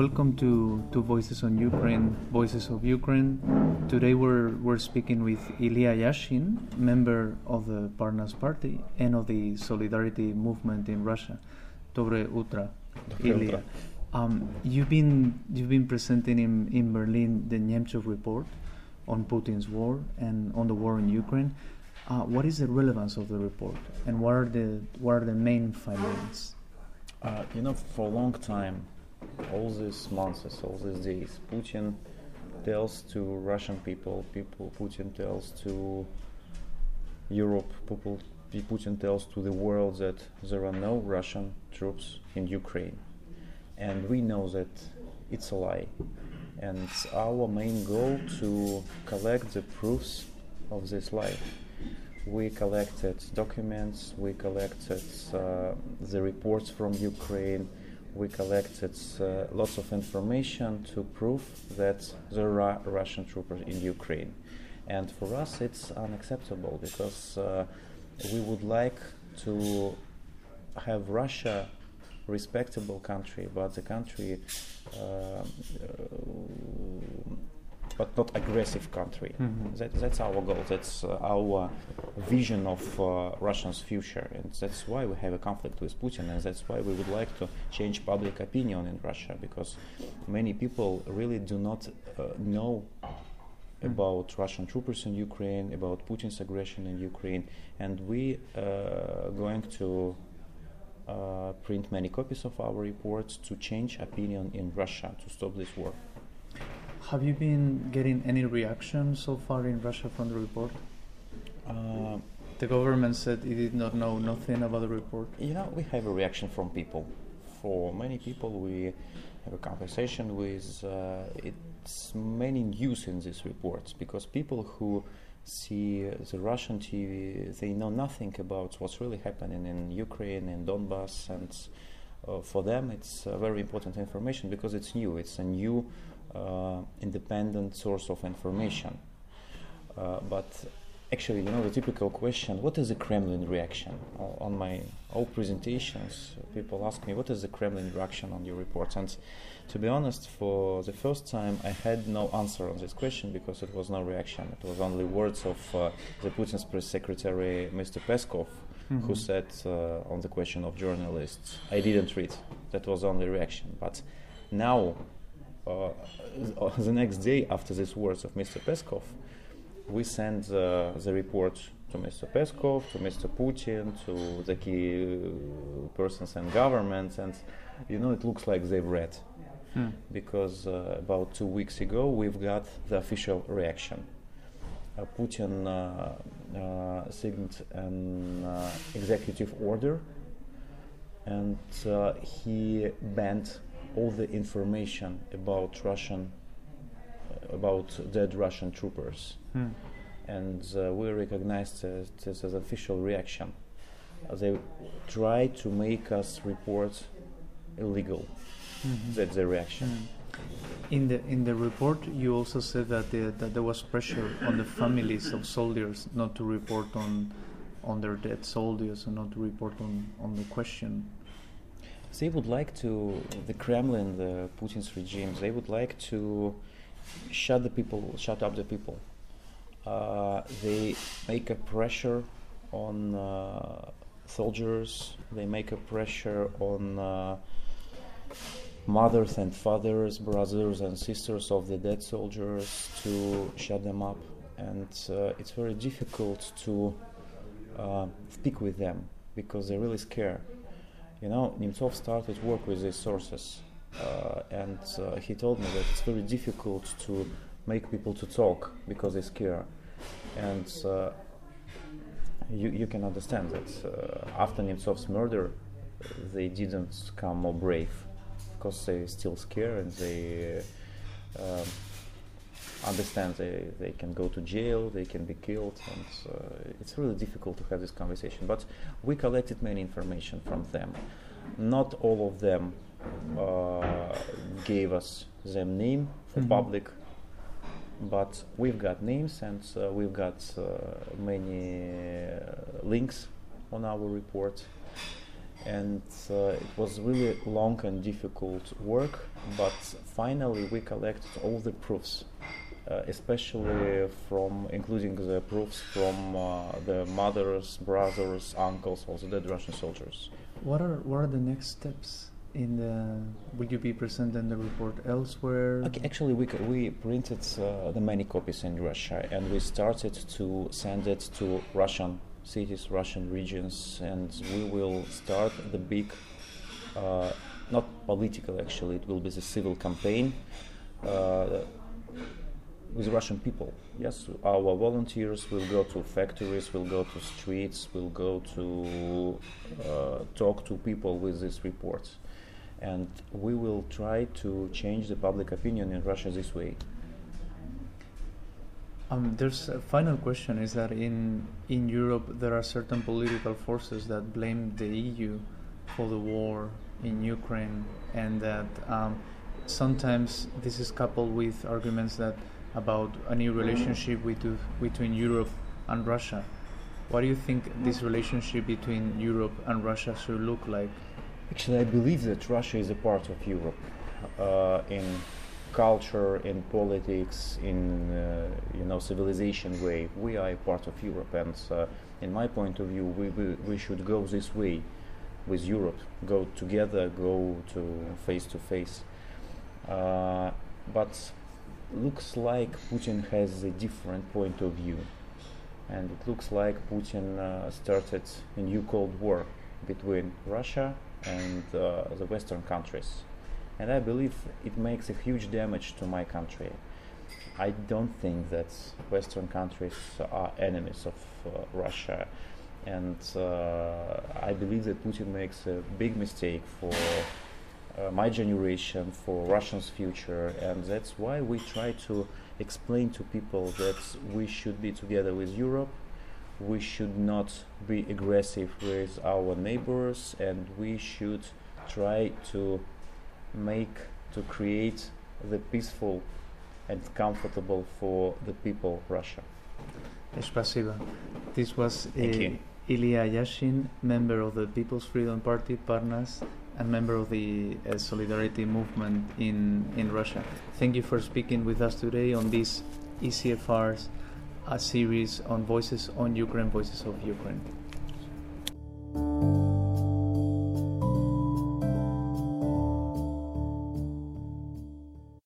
welcome to, to Voices on Ukraine, Voices of Ukraine. Today we're, we're speaking with Ilya Yashin, member of the Parnas Party and of the Solidarity Movement in Russia. Dobre utro, Ilya. Um, you've been you've been presenting in, in Berlin the Nemtsov report on Putin's war and on the war in Ukraine. Uh, what is the relevance of the report, and what are the what are the main findings? Uh, you know, for a long time, all these months, all these days, Putin tells to Russian people, people Putin tells to Europe, people, Putin tells to the world that there are no Russian troops in Ukraine, and we know that it's a lie. And our main goal to collect the proofs of this lie. We collected documents, we collected uh, the reports from Ukraine, we collected uh, lots of information to prove that there are Russian troopers in Ukraine. And for us, it's unacceptable because uh, we would like to have Russia respectable country, but the country uh, but not aggressive country. Mm-hmm. That, that's our goal. That's uh, our vision of uh, Russia's future, and that's why we have a conflict with Putin, and that's why we would like to change public opinion in Russia because many people really do not uh, know mm-hmm. about Russian troopers in Ukraine, about Putin's aggression in Ukraine, and we are uh, going to uh, print many copies of our reports to change opinion in Russia to stop this war. Have you been getting any reaction so far in Russia from the report? Uh, the government said it did not know nothing about the report. You know, we have a reaction from people. For many people, we have a conversation with. Uh, it's many news in these reports because people who see the Russian TV, they know nothing about what's really happening in Ukraine, and Donbass, and uh, for them, it's uh, very important information because it's new. It's a new independent source of information. Uh, but actually, you know, the typical question, what is the Kremlin reaction? on my all presentations, people ask me, what is the Kremlin reaction on your reports? And to be honest, for the first time, I had no answer on this question because it was no reaction. It was only words of uh, the Putin's press secretary, Mr. Peskov, mm-hmm. who said uh, on the question of journalists, I didn't read. That was only reaction. But now uh, the next day after these words of Mr. Peskov, we sent uh, the report to Mr. Peskov, to Mr. Putin, to the key persons and governments, and you know it looks like they've read. Hmm. Because uh, about two weeks ago we've got the official reaction. Uh, Putin uh, uh, signed an executive order and he banned all the information about Russian, uh, about dead Russian troopers, hmm. and uh, we recognized this as official reaction. They try to make us report illegal. Mm-hmm. That's the reaction. Mm. In the in the report, you also said that the, that there was pressure on the families of soldiers not to report on on their dead soldiers and not to report on, on the question they would like to, the Kremlin, the Putin's regime, they would like to shut the people, shut up the people. Uh, they make a pressure on uh, soldiers. They make a pressure on uh, mothers and fathers, brothers and sisters of the dead soldiers to shut them up. And uh, it's very difficult to uh, speak with them because they're really scared you know, Nemtsov started work with these sources, uh, and uh, he told me that it's very difficult to make people to talk because they scare, and uh, you you can understand that uh, after Nemtsov's murder, they didn't come more brave because they still scare and they. Um, understand they, they can go to jail, they can be killed, and uh, it's really difficult to have this conversation. But we collected many information from them. Not all of them uh, gave us their name for mm-hmm. public, but we've got names and uh, we've got uh, many uh, links on our report. And uh, it was really long and difficult work, but finally we collected all the proofs, uh, especially from including the proofs from uh, the mothers, brothers, uncles, also dead Russian soldiers. What are what are the next steps? In the will you be presenting the report elsewhere? Okay, actually, we we printed uh, the many copies in Russia, and we started to send it to Russian cities, Russian regions, and we will start the big, uh, not political actually, it will be the civil campaign uh, with Russian people. Yes, our volunteers will go to factories, will go to streets, will go to uh, talk to people with these reports, and we will try to change the public opinion in Russia this way. Um, there's a final question: Is that in in Europe there are certain political forces that blame the EU for the war in Ukraine, and that um, sometimes this is coupled with arguments that about a new relationship with, between Europe and Russia. What do you think this relationship between Europe and Russia should look like? Actually, I believe that Russia is a part of Europe uh, in culture, in politics, in uh, you know civilization way. We are a part of Europe, and uh, in my point of view, we, we we should go this way with Europe. Go together, go to face to face. Uh, but looks like Putin has a different point of view, and it looks like Putin uh, started a new Cold War between Russia and uh, the Western countries, and I believe it makes a huge damage to my country. I don't think that Western countries are enemies of uh, Russia, and uh, I believe that Putin makes a big mistake for uh, my generation, for Russia's future, and that's why we try to explain to people that we should be together with Europe, we should not be aggressive with our neighbors, and we should try to make, to create the peaceful and comfortable for the people of Russia. This was uh, Ilya Yashin, member of the People's Freedom Party, Parnas, and member of the uh, Solidarity Movement in, in Russia. Thank you for speaking with us today on this ECFR's a series on Voices on Ukraine, Voices of Ukraine.